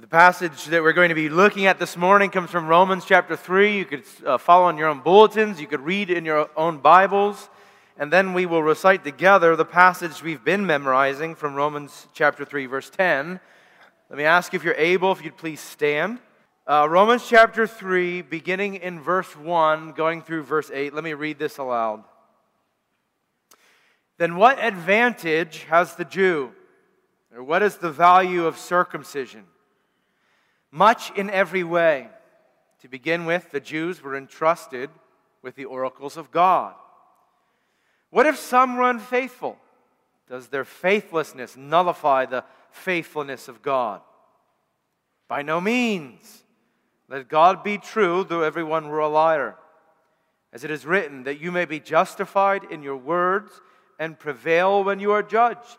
The passage that we're going to be looking at this morning comes from Romans chapter 3. You could uh, follow in your own bulletins, you could read in your own Bibles, and then we will recite together the passage we've been memorizing from Romans chapter 3, verse 10. Let me ask if you're able, if you'd please stand. Uh, Romans chapter 3, beginning in verse 1, going through verse 8. Let me read this aloud. Then what advantage has the Jew? Or what is the value of circumcision? Much in every way. To begin with, the Jews were entrusted with the oracles of God. What if some were unfaithful? Does their faithlessness nullify the faithfulness of God? By no means. Let God be true, though everyone were a liar. As it is written, that you may be justified in your words and prevail when you are judged.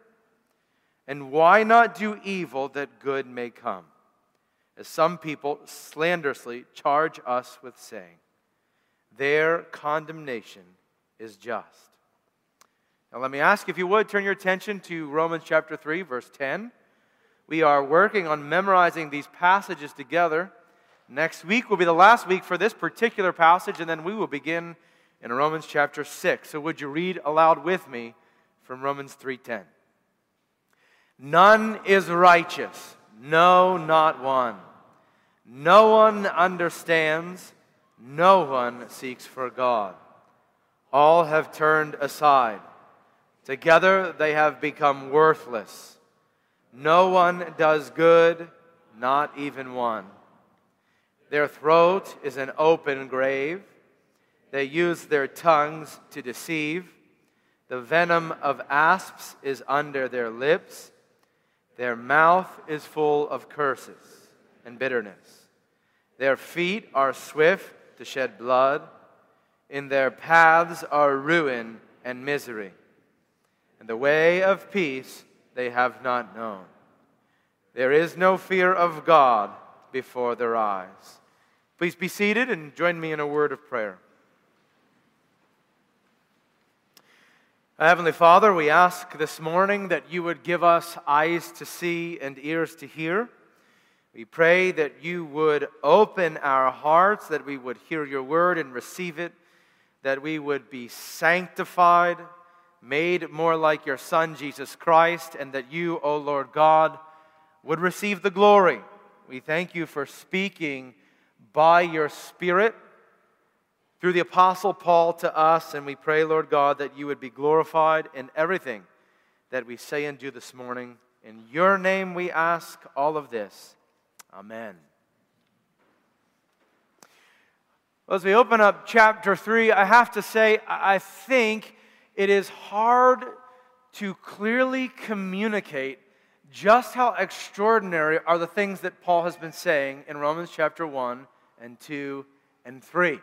And why not do evil that good may come? As some people slanderously charge us with saying, their condemnation is just. Now, let me ask if you would turn your attention to Romans chapter 3, verse 10. We are working on memorizing these passages together. Next week will be the last week for this particular passage, and then we will begin in Romans chapter 6. So, would you read aloud with me from Romans 3:10? None is righteous, no, not one. No one understands, no one seeks for God. All have turned aside. Together they have become worthless. No one does good, not even one. Their throat is an open grave. They use their tongues to deceive. The venom of asps is under their lips. Their mouth is full of curses and bitterness. Their feet are swift to shed blood. In their paths are ruin and misery. And the way of peace they have not known. There is no fear of God before their eyes. Please be seated and join me in a word of prayer. Heavenly Father, we ask this morning that you would give us eyes to see and ears to hear. We pray that you would open our hearts, that we would hear your word and receive it, that we would be sanctified, made more like your Son, Jesus Christ, and that you, O Lord God, would receive the glory. We thank you for speaking by your Spirit through the Apostle Paul to us, and we pray, Lord God, that you would be glorified in everything that we say and do this morning. In your name we ask all of this. Amen. Well, as we open up chapter 3, I have to say, I think it is hard to clearly communicate just how extraordinary are the things that Paul has been saying in Romans chapter 1 and 2 and 3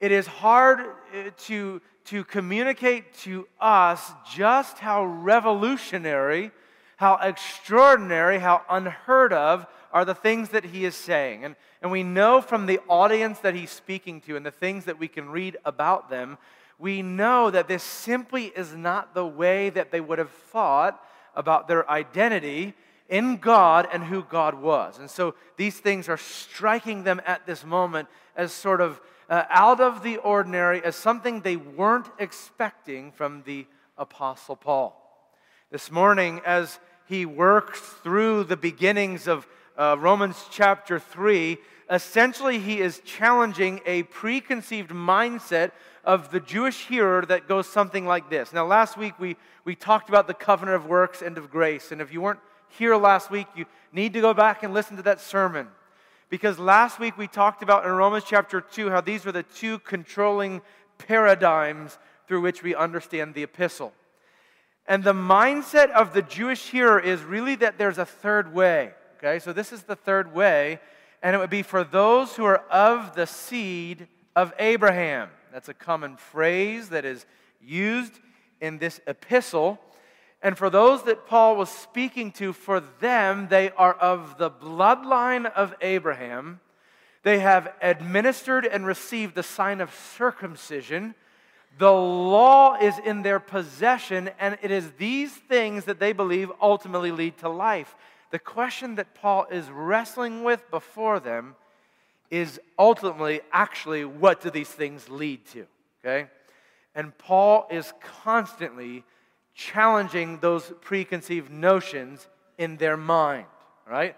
it is hard uh, to, to communicate to us just how revolutionary, how extraordinary, how unheard of are the things that he is saying. And, and we know from the audience that he's speaking to and the things that we can read about them, we know that this simply is not the way that they would have thought about their identity in God and who God was. And so these things are striking them at this moment as sort of uh, out of the ordinary as something they weren't expecting from the Apostle Paul. This morning, as he works through the beginnings of uh, Romans chapter 3, essentially he is challenging a preconceived mindset of the Jewish hearer that goes something like this. Now, last week we, we talked about the covenant of works and of grace. And if you weren't here last week, you need to go back and listen to that sermon. Because last week we talked about in Romans chapter 2 how these were the two controlling paradigms through which we understand the epistle. And the mindset of the Jewish hearer is really that there's a third way. Okay, so this is the third way. and it would be for those who are of the seed of Abraham. That's a common phrase that is used in this epistle. And for those that Paul was speaking to, for them, they are of the bloodline of Abraham. They have administered and received the sign of circumcision. The law is in their possession, and it is these things that they believe ultimately lead to life. The question that Paul is wrestling with before them is ultimately, actually, what do these things lead to? Okay? And Paul is constantly challenging those preconceived notions in their mind, right?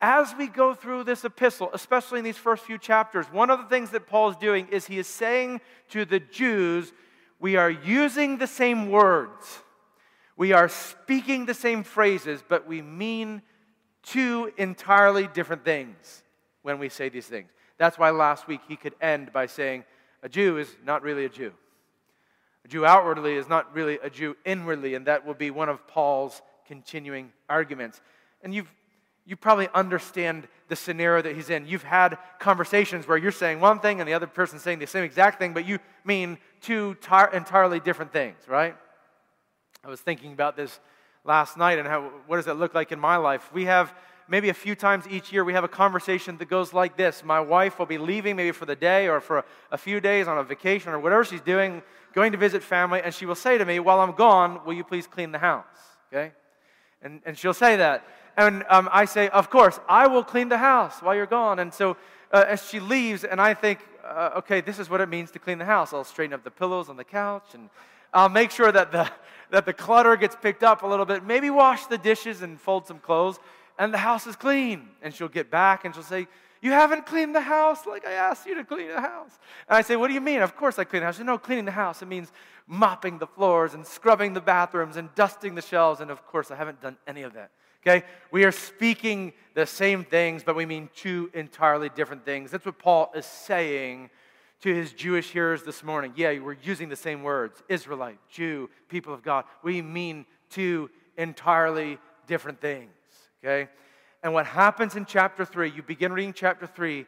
As we go through this epistle, especially in these first few chapters, one of the things that Paul is doing is he is saying to the Jews, we are using the same words, we are speaking the same phrases, but we mean two entirely different things when we say these things. That's why last week he could end by saying, a Jew is not really a Jew. A Jew outwardly is not really a Jew inwardly, and that will be one of Paul's continuing arguments. And you've you probably understand the scenario that he's in. You've had conversations where you're saying one thing and the other person's saying the same exact thing, but you mean two tar- entirely different things, right? I was thinking about this last night and how what does it look like in my life? We have maybe a few times each year we have a conversation that goes like this. My wife will be leaving maybe for the day or for a few days on a vacation or whatever she's doing, going to visit family, and she will say to me, While I'm gone, will you please clean the house? Okay? And, and she'll say that. And um, I say, Of course, I will clean the house while you're gone. And so uh, as she leaves, and I think, uh, Okay, this is what it means to clean the house. I'll straighten up the pillows on the couch and I'll make sure that the, that the clutter gets picked up a little bit. Maybe wash the dishes and fold some clothes, and the house is clean. And she'll get back and she'll say, You haven't cleaned the house like I asked you to clean the house. And I say, What do you mean? Of course I clean the house. She No, cleaning the house. It means mopping the floors and scrubbing the bathrooms and dusting the shelves. And of course, I haven't done any of that. Okay? We are speaking the same things, but we mean two entirely different things. That's what Paul is saying to his Jewish hearers this morning. Yeah, we're using the same words Israelite, Jew, people of God. We mean two entirely different things. Okay? And what happens in chapter 3, you begin reading chapter 3,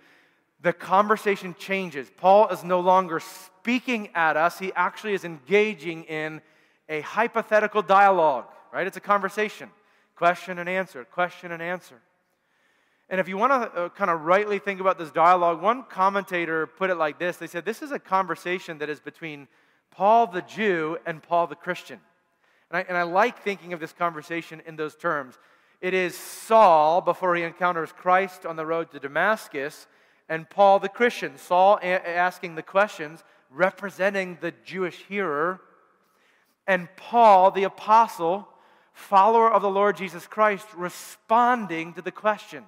the conversation changes. Paul is no longer speaking at us, he actually is engaging in a hypothetical dialogue, right? It's a conversation. Question and answer, question and answer. And if you want to uh, kind of rightly think about this dialogue, one commentator put it like this They said, This is a conversation that is between Paul the Jew and Paul the Christian. And I, and I like thinking of this conversation in those terms. It is Saul before he encounters Christ on the road to Damascus, and Paul the Christian. Saul a- asking the questions, representing the Jewish hearer, and Paul the apostle, follower of the Lord Jesus Christ, responding to the questions.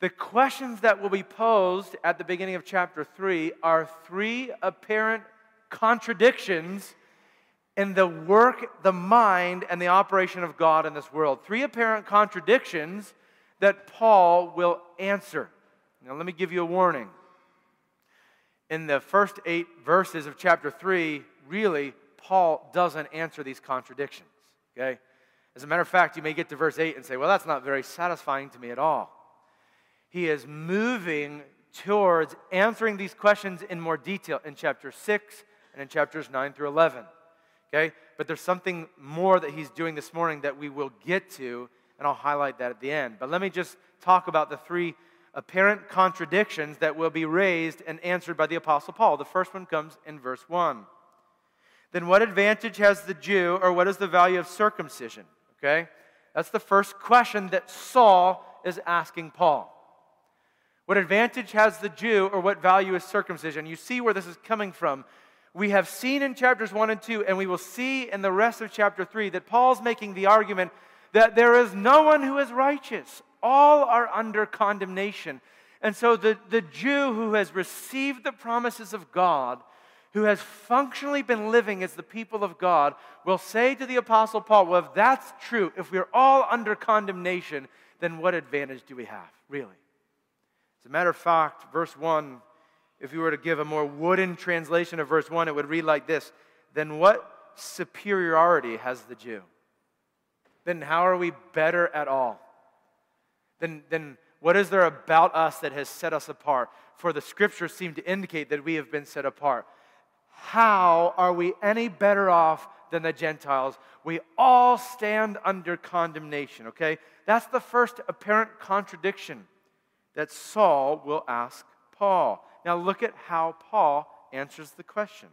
The questions that will be posed at the beginning of chapter 3 are three apparent contradictions in the work, the mind, and the operation of God in this world. Three apparent contradictions that Paul will answer. Now, let me give you a warning. In the first eight verses of chapter 3, really, Paul doesn't answer these contradictions. Okay? As a matter of fact, you may get to verse 8 and say, well, that's not very satisfying to me at all. He is moving towards answering these questions in more detail in chapter 6 and in chapters 9 through 11. Okay? But there's something more that he's doing this morning that we will get to, and I'll highlight that at the end. But let me just talk about the three apparent contradictions that will be raised and answered by the Apostle Paul. The first one comes in verse 1. Then what advantage has the Jew, or what is the value of circumcision? Okay? That's the first question that Saul is asking Paul. What advantage has the Jew, or what value is circumcision? You see where this is coming from we have seen in chapters 1 and 2, and we will see in the rest of chapter 3, that Paul's making the argument that there is no one who is righteous. All are under condemnation. And so the, the Jew who has received the promises of God, who has functionally been living as the people of God, will say to the Apostle Paul, Well, if that's true, if we're all under condemnation, then what advantage do we have, really? As a matter of fact, verse 1 if you were to give a more wooden translation of verse 1, it would read like this Then what superiority has the Jew? Then how are we better at all? Then, then What is there about us that has set us apart? For the scriptures seem to indicate that we have been set apart. How are we any better off than the Gentiles? We all stand under condemnation, okay? That's the first apparent contradiction that Saul will ask Paul. Now look at how Paul answers the question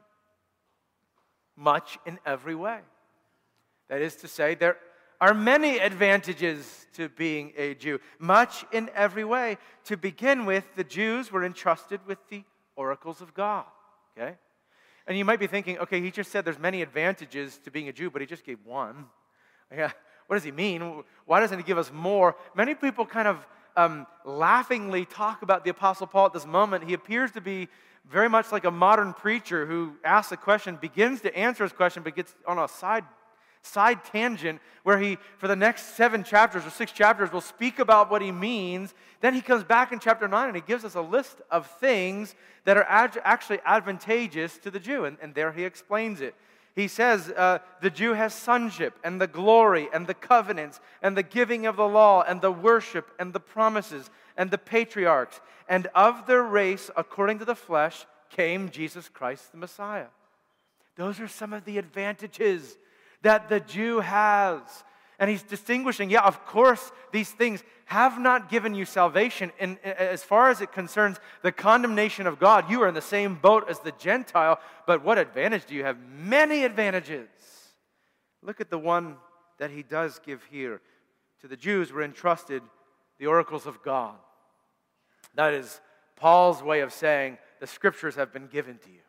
much in every way. That is to say, there are many advantages to being a Jew, much in every way. To begin with, the Jews were entrusted with the oracles of God. Okay? And you might be thinking, okay, he just said there's many advantages to being a Jew, but he just gave one. Yeah, what does he mean? Why doesn't he give us more? Many people kind of um, laughingly talk about the Apostle Paul at this moment. He appears to be very much like a modern preacher who asks a question, begins to answer his question, but gets on a side side tangent where he, for the next seven chapters or six chapters, will speak about what he means. Then he comes back in chapter nine and he gives us a list of things that are ad- actually advantageous to the Jew. And, and there he explains it. He says uh, the Jew has sonship and the glory and the covenants and the giving of the law and the worship and the promises and the patriarchs. And of their race, according to the flesh, came Jesus Christ the Messiah. Those are some of the advantages that the Jew has. And he's distinguishing, yeah, of course, these things have not given you salvation. And uh, uh, as far as it concerns the condemnation of God, you are in the same boat as the Gentile. But what advantage do you have? Many advantages. Look at the one that he does give here. To the Jews were entrusted the oracles of God. That is Paul's way of saying the scriptures have been given to you.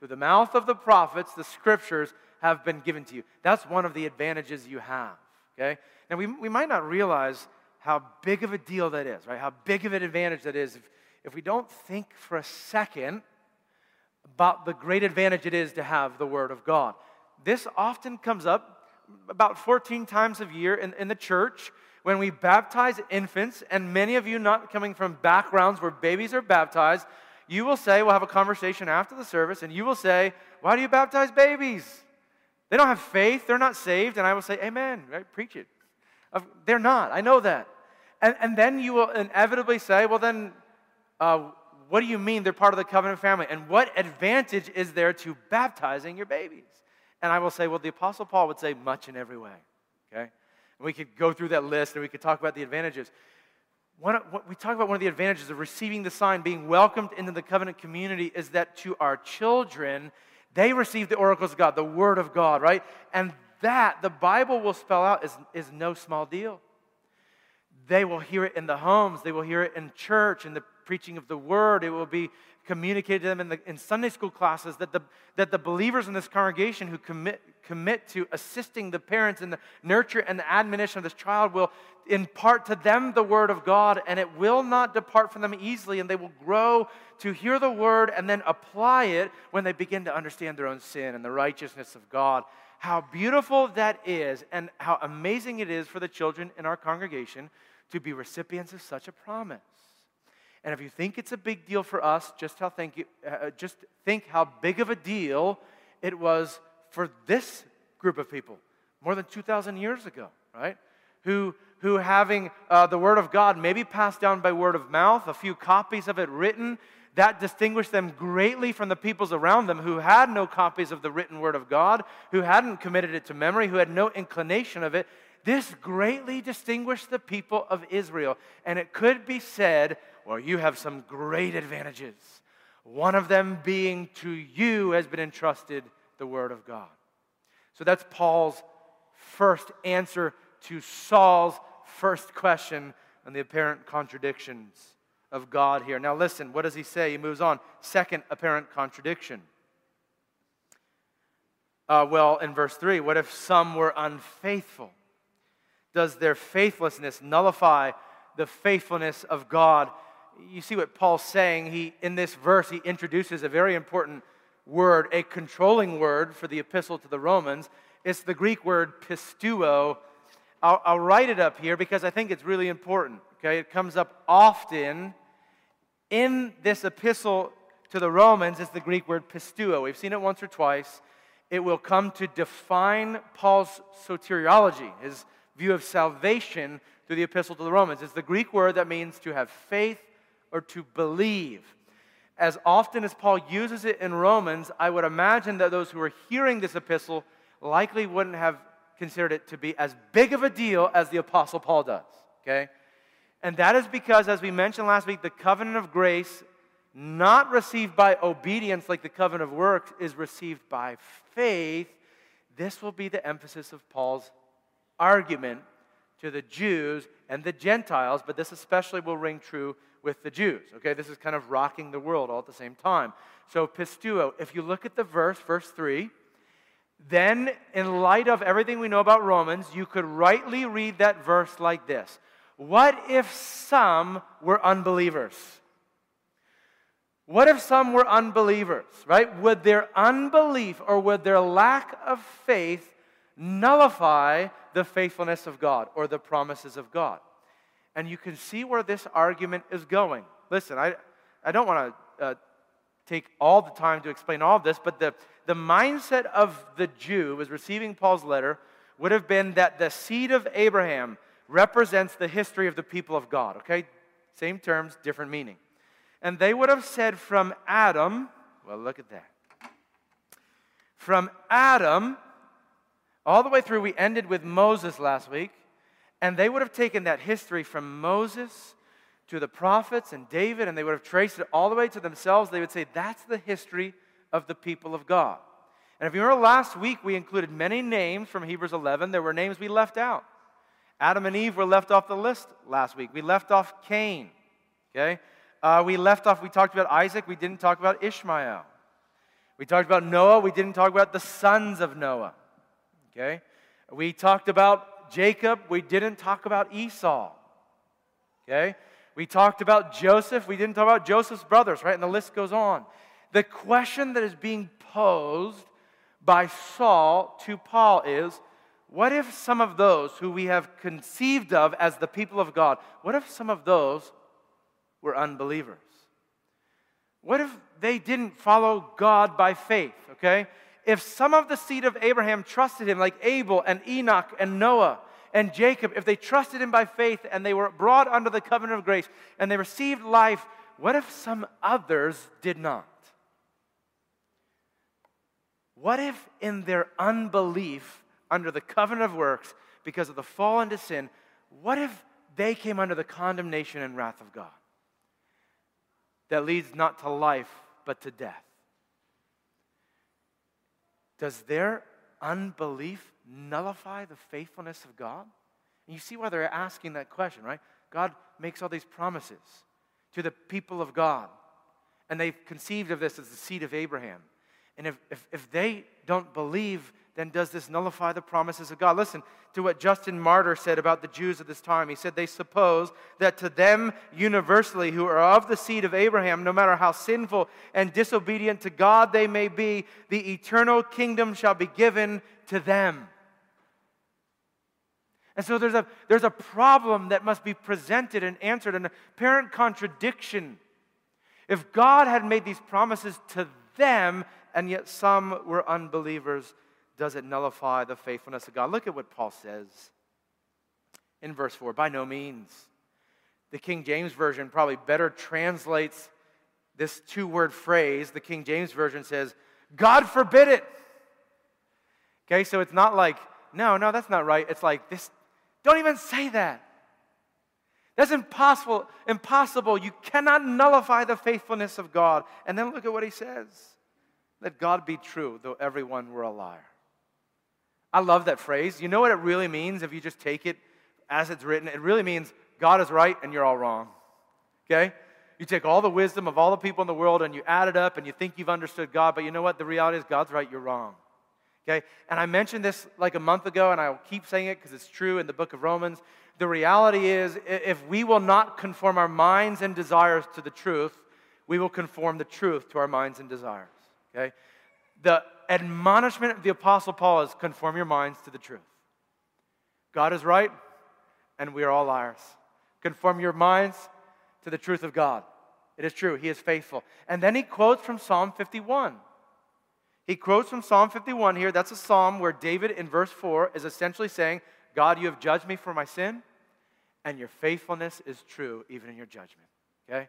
Through the mouth of the prophets, the scriptures have been given to you. That's one of the advantages you have, okay? Now, we, we might not realize how big of a deal that is, right? How big of an advantage that is if, if we don't think for a second about the great advantage it is to have the Word of God. This often comes up about 14 times a year in, in the church when we baptize infants, and many of you not coming from backgrounds where babies are baptized, you will say, we'll have a conversation after the service, and you will say, Why do you baptize babies? They don't have faith, they're not saved. And I will say, Amen, right? Preach it. They're not, I know that. And, and then you will inevitably say, Well, then, uh, what do you mean they're part of the covenant family? And what advantage is there to baptizing your babies? And I will say, Well, the Apostle Paul would say, Much in every way. Okay? And we could go through that list and we could talk about the advantages. One, we talk about one of the advantages of receiving the sign, being welcomed into the covenant community, is that to our children, they receive the oracles of God, the Word of God, right? And that, the Bible will spell out, is, is no small deal. They will hear it in the homes, they will hear it in church, in the preaching of the Word. It will be communicated to them in, the, in Sunday school classes that the, that the believers in this congregation who commit, commit to assisting the parents in the nurture and the admonition of this child will impart to them the word of God, and it will not depart from them easily, and they will grow to hear the word and then apply it when they begin to understand their own sin and the righteousness of God. How beautiful that is, and how amazing it is for the children in our congregation to be recipients of such a promise. And if you think it's a big deal for us, just, how think, uh, just think how big of a deal it was for this group of people more than 2,000 years ago, right? Who, who having uh, the Word of God maybe passed down by word of mouth, a few copies of it written, that distinguished them greatly from the peoples around them who had no copies of the written Word of God, who hadn't committed it to memory, who had no inclination of it. This greatly distinguished the people of Israel. And it could be said, well, you have some great advantages. One of them being to you has been entrusted the Word of God. So that's Paul's first answer to Saul's first question and the apparent contradictions of God here. Now, listen, what does he say? He moves on. Second apparent contradiction. Uh, well, in verse 3, what if some were unfaithful? Does their faithlessness nullify the faithfulness of God? You see what Paul's saying. He, in this verse, he introduces a very important word, a controlling word for the epistle to the Romans. It's the Greek word pisteuo. I'll, I'll write it up here because I think it's really important. Okay, it comes up often in this epistle to the Romans. is the Greek word pisteuo. We've seen it once or twice. It will come to define Paul's soteriology, his view of salvation through the epistle to the Romans. It's the Greek word that means to have faith or to believe. As often as Paul uses it in Romans, I would imagine that those who are hearing this epistle likely wouldn't have considered it to be as big of a deal as the apostle Paul does. Okay? And that is because, as we mentioned last week, the covenant of grace, not received by obedience like the covenant of works, is received by faith. This will be the emphasis of Paul's argument to the Jews and the Gentiles, but this especially will ring true with the Jews. Okay, this is kind of rocking the world all at the same time. So, pisteuo, if you look at the verse, verse 3, then in light of everything we know about Romans, you could rightly read that verse like this What if some were unbelievers? What if some were unbelievers, right? Would their unbelief or would their lack of faith nullify the faithfulness of God or the promises of God. And you can see where this argument is going. Listen, I, I don't want to uh, take all the time to explain all of this, but the, the mindset of the Jew was receiving Paul's letter would have been that the seed of Abraham represents the history of the people of God, okay? Same terms, different meaning. And they would have said from Adam, well, look at that. From Adam, all the way through, we ended with Moses last week, and they would have taken that history from Moses to the prophets and David, and they would have traced it all the way to themselves. They would say, That's the history of the people of God. And if you remember last week, we included many names from Hebrews 11. There were names we left out. Adam and Eve were left off the list last week. We left off Cain. Okay? Uh, we left off, we talked about Isaac. We didn't talk about Ishmael. We talked about Noah. We didn't talk about the sons of Noah. Okay? We talked about Jacob, we didn't talk about Esau. Okay? We talked about Joseph, we didn't talk about Joseph's brothers, right? And the list goes on. The question that is being posed by Saul to Paul is what if some of those who we have conceived of as the people of God, what if some of those were unbelievers? What if they didn't follow God by faith, okay? if some of the seed of Abraham trusted him, like Abel and Enoch and Noah and Jacob, if they trusted him by faith and they were brought under the covenant of grace and they received life, what if some others did not? What if in their unbelief under the covenant of works, because of the fall into sin, what if they came under the condemnation and wrath of God that leads not to life but to death? Does their unbelief nullify the faithfulness of God? And you see why they're asking that question, right? God makes all these promises to the people of God. And they've conceived of this as the seed of Abraham. And if, if, if they don't believe then does this nullify the promises of God? Listen to what Justin Martyr said about the Jews of this time. He said, They suppose that to them universally, who are of the seed of Abraham, no matter how sinful and disobedient to God they may be, the eternal kingdom shall be given to them. And so there's a, there's a problem that must be presented and answered, an apparent contradiction. If God had made these promises to them, and yet some were unbelievers, does it nullify the faithfulness of God? Look at what Paul says in verse 4 by no means. The King James Version probably better translates this two word phrase. The King James Version says, God forbid it. Okay, so it's not like, no, no, that's not right. It's like this, don't even say that. That's impossible. Impossible. You cannot nullify the faithfulness of God. And then look at what he says. Let God be true, though everyone were a liar. I love that phrase. You know what it really means if you just take it as it's written? It really means God is right and you're all wrong. Okay? You take all the wisdom of all the people in the world and you add it up and you think you've understood God, but you know what? The reality is God's right, you're wrong. Okay? And I mentioned this like a month ago and I'll keep saying it because it's true in the book of Romans. The reality is, if we will not conform our minds and desires to the truth, we will conform the truth to our minds and desires. Okay? The admonishment of the Apostle Paul is conform your minds to the truth. God is right, and we are all liars. Conform your minds to the truth of God. It is true, He is faithful. And then he quotes from Psalm 51. He quotes from Psalm 51 here. That's a psalm where David, in verse 4, is essentially saying, God, you have judged me for my sin, and your faithfulness is true even in your judgment. Okay?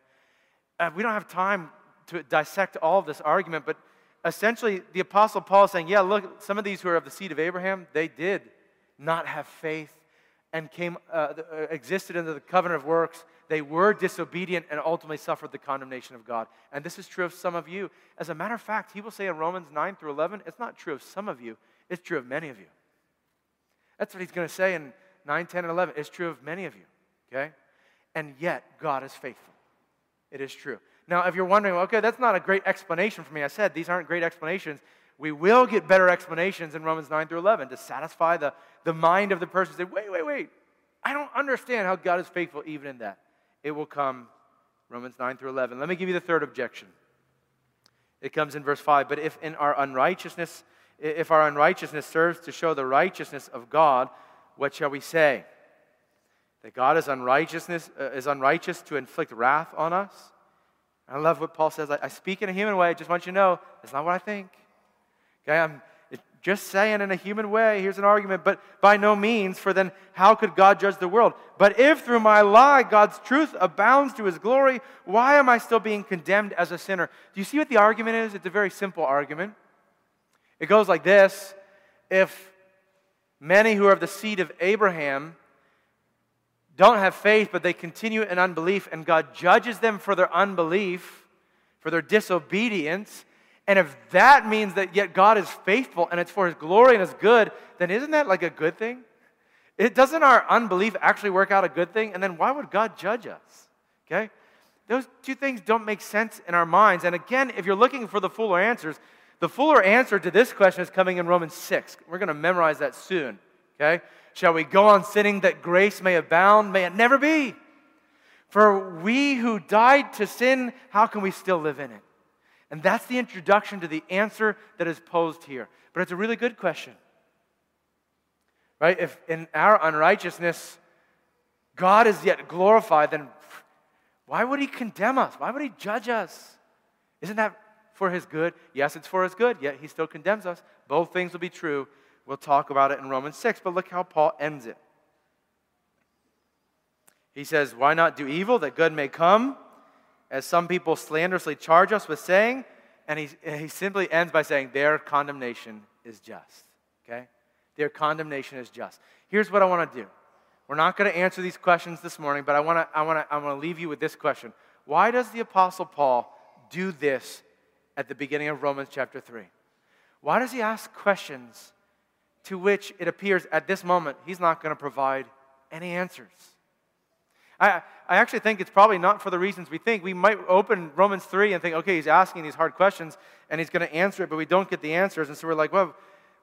Uh, we don't have time to dissect all of this argument, but essentially the Apostle Paul is saying, yeah, look, some of these who are of the seed of Abraham, they did not have faith and came, uh, uh existed under the covenant of works. They were disobedient and ultimately suffered the condemnation of God. And this is true of some of you. As a matter of fact, he will say in Romans 9 through 11, it's not true of some of you, it's true of many of you. That's what he's going to say in 9, 10, and 11. It's true of many of you, okay? And yet, God is faithful. It is true. Now, if you're wondering, okay, that's not a great explanation for me, I said these aren't great explanations. We will get better explanations in Romans 9 through 11 to satisfy the, the mind of the person said, wait, wait, wait. I don't understand how God is faithful even in that. It will come, Romans 9 through 11. Let me give you the third objection. It comes in verse 5. But if in our unrighteousness, if our unrighteousness serves to show the righteousness of God, what shall we say? That God is unrighteousness uh, is unrighteous to inflict wrath on us? I love what Paul says. I, I, speak in a human way. I just want you to know that's not what I think. Okay, I'm just saying in a human way. Here's an argument, but by no means. For then, how could God judge the world? But if through my lie God's truth abounds to His glory, why am I still being condemned as a sinner? Do you see what the argument is? It's a very simple argument. It goes like this If many who are of the seed of Abraham don't have faith, but they continue in unbelief, and God judges them for their unbelief, for their disobedience, and if that means that yet God is faithful and it's for His glory and His good, then isn't that like a good thing? It doesn't our unbelief actually work out a good thing? And then why would God judge us? Okay? Those two things don't make sense in our minds. And again, if you're looking for the fuller answers, the fuller answer to this question is coming in Romans 6. We're going to memorize that soon. Okay? Shall we go on sinning that grace may abound? May it never be. For we who died to sin, how can we still live in it? And that's the introduction to the answer that is posed here. But it's a really good question. Right? If in our unrighteousness God is yet glorified, then why would he condemn us? Why would he judge us? Isn't that for his good. Yes, it's for his good, yet he still condemns us. Both things will be true. We'll talk about it in Romans 6, but look how Paul ends it. He says, Why not do evil that good may come? As some people slanderously charge us with saying, and he, he simply ends by saying, Their condemnation is just. Okay? Their condemnation is just. Here's what I want to do. We're not going to answer these questions this morning, but I want to I want to I want to leave you with this question. Why does the apostle Paul do this at the beginning of Romans chapter 3. Why does he ask questions to which it appears at this moment he's not going to provide any answers? I, I actually think it's probably not for the reasons we think. We might open Romans 3 and think, okay, he's asking these hard questions and he's going to answer it, but we don't get the answers. And so we're like, well,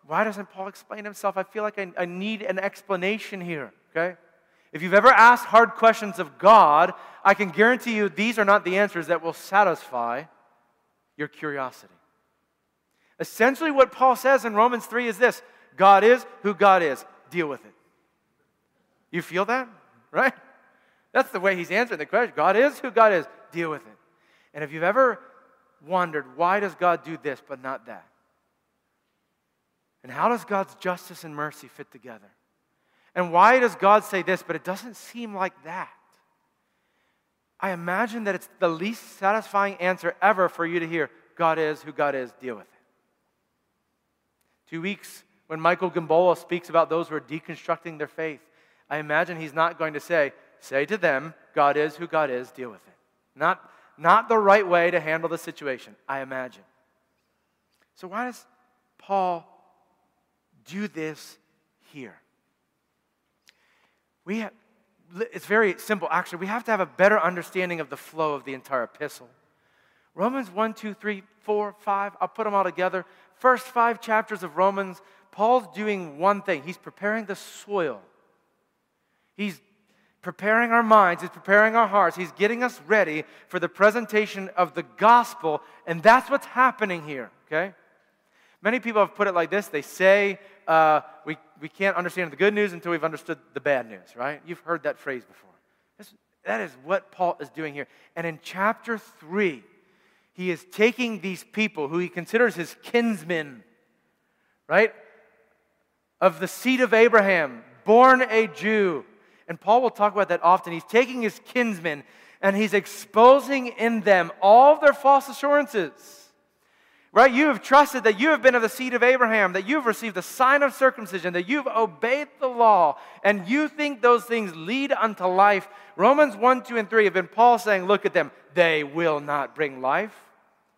why doesn't Paul explain himself? I feel like I, I need an explanation here, okay? If you've ever asked hard questions of God, I can guarantee you these are not the answers that will satisfy your curiosity. Essentially, what Paul says in Romans 3 is this God is who God is. Deal with it. You feel that? Right? That's the way he's answering the question. God is who God is. Deal with it. And if you've ever wondered, why does God do this but not that? And how does God's justice and mercy fit together? And why does God say this, but it doesn't seem like that? I imagine that it's the least satisfying answer ever for you to hear God is who God is, deal with it. Two weeks when Michael Gimbola speaks about those who are deconstructing their faith, I imagine he's not going to say, say to them, God is who God is, deal with it. Not, not the right way to handle the situation, I imagine. So, why does Paul do this here? We have, it's very simple, actually. We have to have a better understanding of the flow of the entire epistle. Romans 1, 2, 3, 4, 5, I'll put them all together. First five chapters of Romans, Paul's doing one thing he's preparing the soil. He's preparing our minds, he's preparing our hearts, he's getting us ready for the presentation of the gospel, and that's what's happening here, okay? Many people have put it like this they say, uh, we, we can't understand the good news until we've understood the bad news, right? You've heard that phrase before. That's, that is what Paul is doing here. And in chapter 3, he is taking these people who he considers his kinsmen, right? Of the seed of Abraham, born a Jew. And Paul will talk about that often. He's taking his kinsmen and he's exposing in them all their false assurances. Right? You have trusted that you have been of the seed of Abraham, that you've received the sign of circumcision, that you've obeyed the law, and you think those things lead unto life. Romans 1, 2, and 3 have been Paul saying, Look at them, they will not bring life.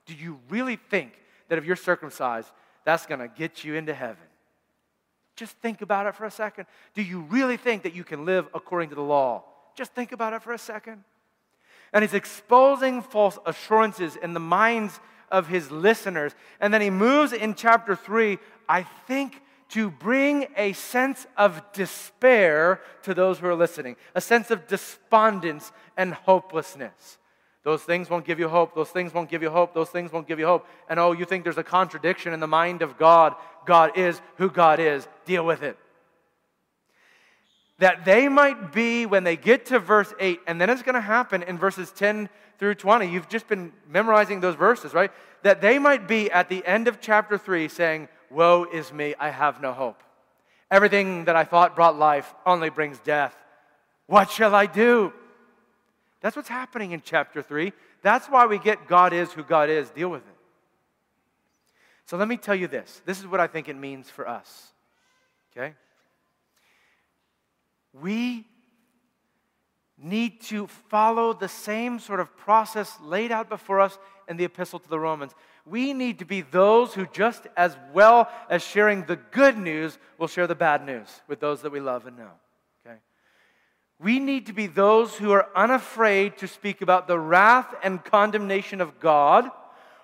Do you really think that if you're circumcised, that's going to get you into heaven? Just think about it for a second. Do you really think that you can live according to the law? Just think about it for a second. And he's exposing false assurances in the minds of his listeners. And then he moves in chapter 3, I think, to bring a sense of despair to those who are listening, a sense of despondence and hopelessness. Those things won't give you hope. Those things won't give you hope. Those things won't give you hope. And oh, you think there's a contradiction in the mind of God. God is who God is. Deal with it. That they might be, when they get to verse 8, and then it's going to happen in verses 10 through 20. You've just been memorizing those verses, right? That they might be at the end of chapter 3 saying, Woe is me, I have no hope. Everything that I thought brought life only brings death. What shall I do? That's what's happening in chapter 3. That's why we get God is who God is. Deal with it. So let me tell you this. This is what I think it means for us. Okay? We need to follow the same sort of process laid out before us in the epistle to the Romans. We need to be those who, just as well as sharing the good news, will share the bad news with those that we love and know. Okay? We need to be those who are unafraid to speak about the wrath and condemnation of God,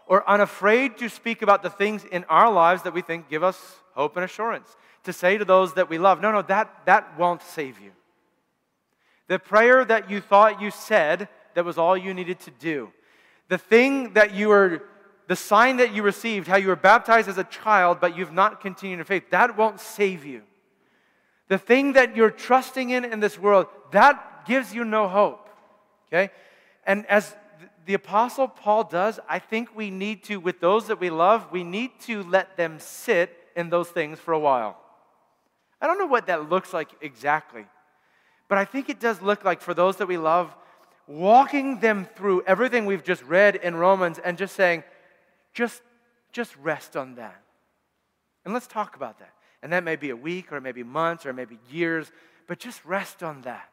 or unafraid to speak about the things in our lives that we think give us hope and assurance. To say to those that we love, no, no, that, that won't save you. The prayer that you thought you said, that was all you needed to do. The thing that you were, the sign that you received, how you were baptized as a child, but you've not continued in faith, that won't save you. The thing that you're trusting in in this world, that gives you no hope. Okay? And as the Apostle Paul does, I think we need to, with those that we love, we need to let them sit in those things for a while. I don't know what that looks like exactly, but I think it does look like for those that we love, walking them through everything we've just read in Romans and just saying, just, just rest on that. And let's talk about that. And that may be a week or maybe months or maybe years, but just rest on that.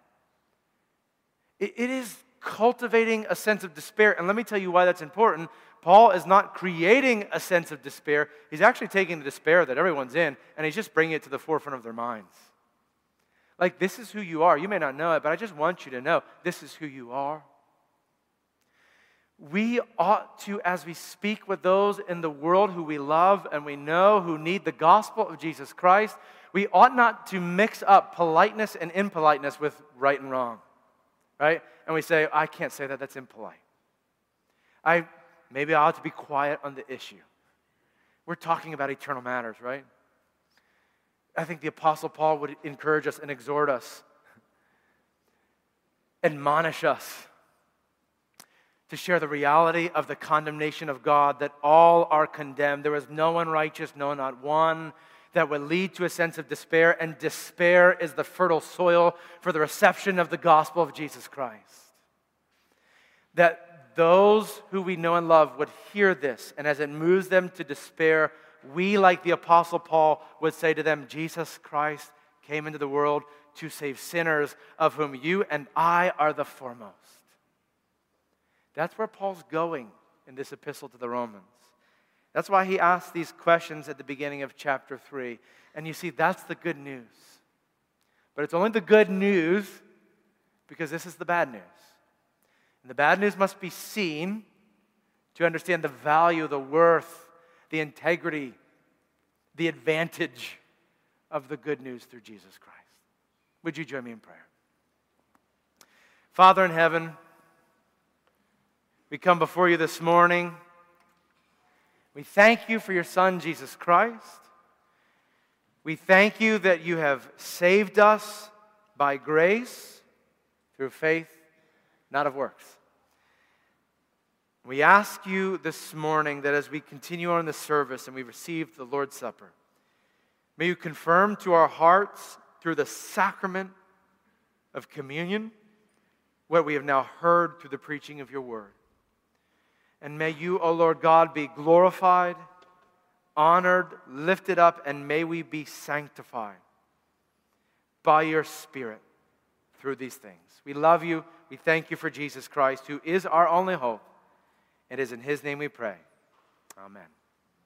it, it is cultivating a sense of despair. And let me tell you why that's important. Paul is not creating a sense of despair, he's actually taking the despair that everyone's in and he's just bringing it to the forefront of their minds. Like, this is who you are. You may not know it, but I just want you to know this is who you are we ought to, as we speak with those in the world who we love and we know who need the gospel of Jesus Christ, we ought not to mix up politeness and impoliteness with right and wrong, right? And we say, I can't say that, that's impolite. I, maybe I ought to be quiet on the issue. We're talking about eternal matters, right? I think the Apostle Paul would encourage us and exhort us, admonish us to share the reality of the condemnation of God, that all are condemned. There is no one righteous, no, not one, that would lead to a sense of despair, and despair is the fertile soil for the reception of the gospel of Jesus Christ. That those who we know and love would hear this, and as it moves them to despair, we, like the Apostle Paul, would say to them, Jesus Christ came into the world to save sinners, of whom you and I are the foremost. That's where Paul's going in this epistle to the Romans. That's why he asks these questions at the beginning of chapter 3. And you see, that's the good news. But it's only the good news because this is the bad news. And the bad news must be seen to understand the value, the worth, the integrity, the advantage of the good news through Jesus Christ. Would you join me in prayer? Father in heaven, we come before you this morning. We thank you for your Son, Jesus Christ. We thank you that you have saved us by grace through faith, not of works. We ask you this morning that as we continue on the service and we receive the Lord's Supper, may you confirm to our hearts through the sacrament of communion, what we have now heard through the preaching of your word. And may you, O Lord God, be glorified, honored, lifted up, and may we be sanctified by your Spirit through these things. We love you. We thank you for Jesus Christ, who is our only hope. It is in his name we pray. Amen.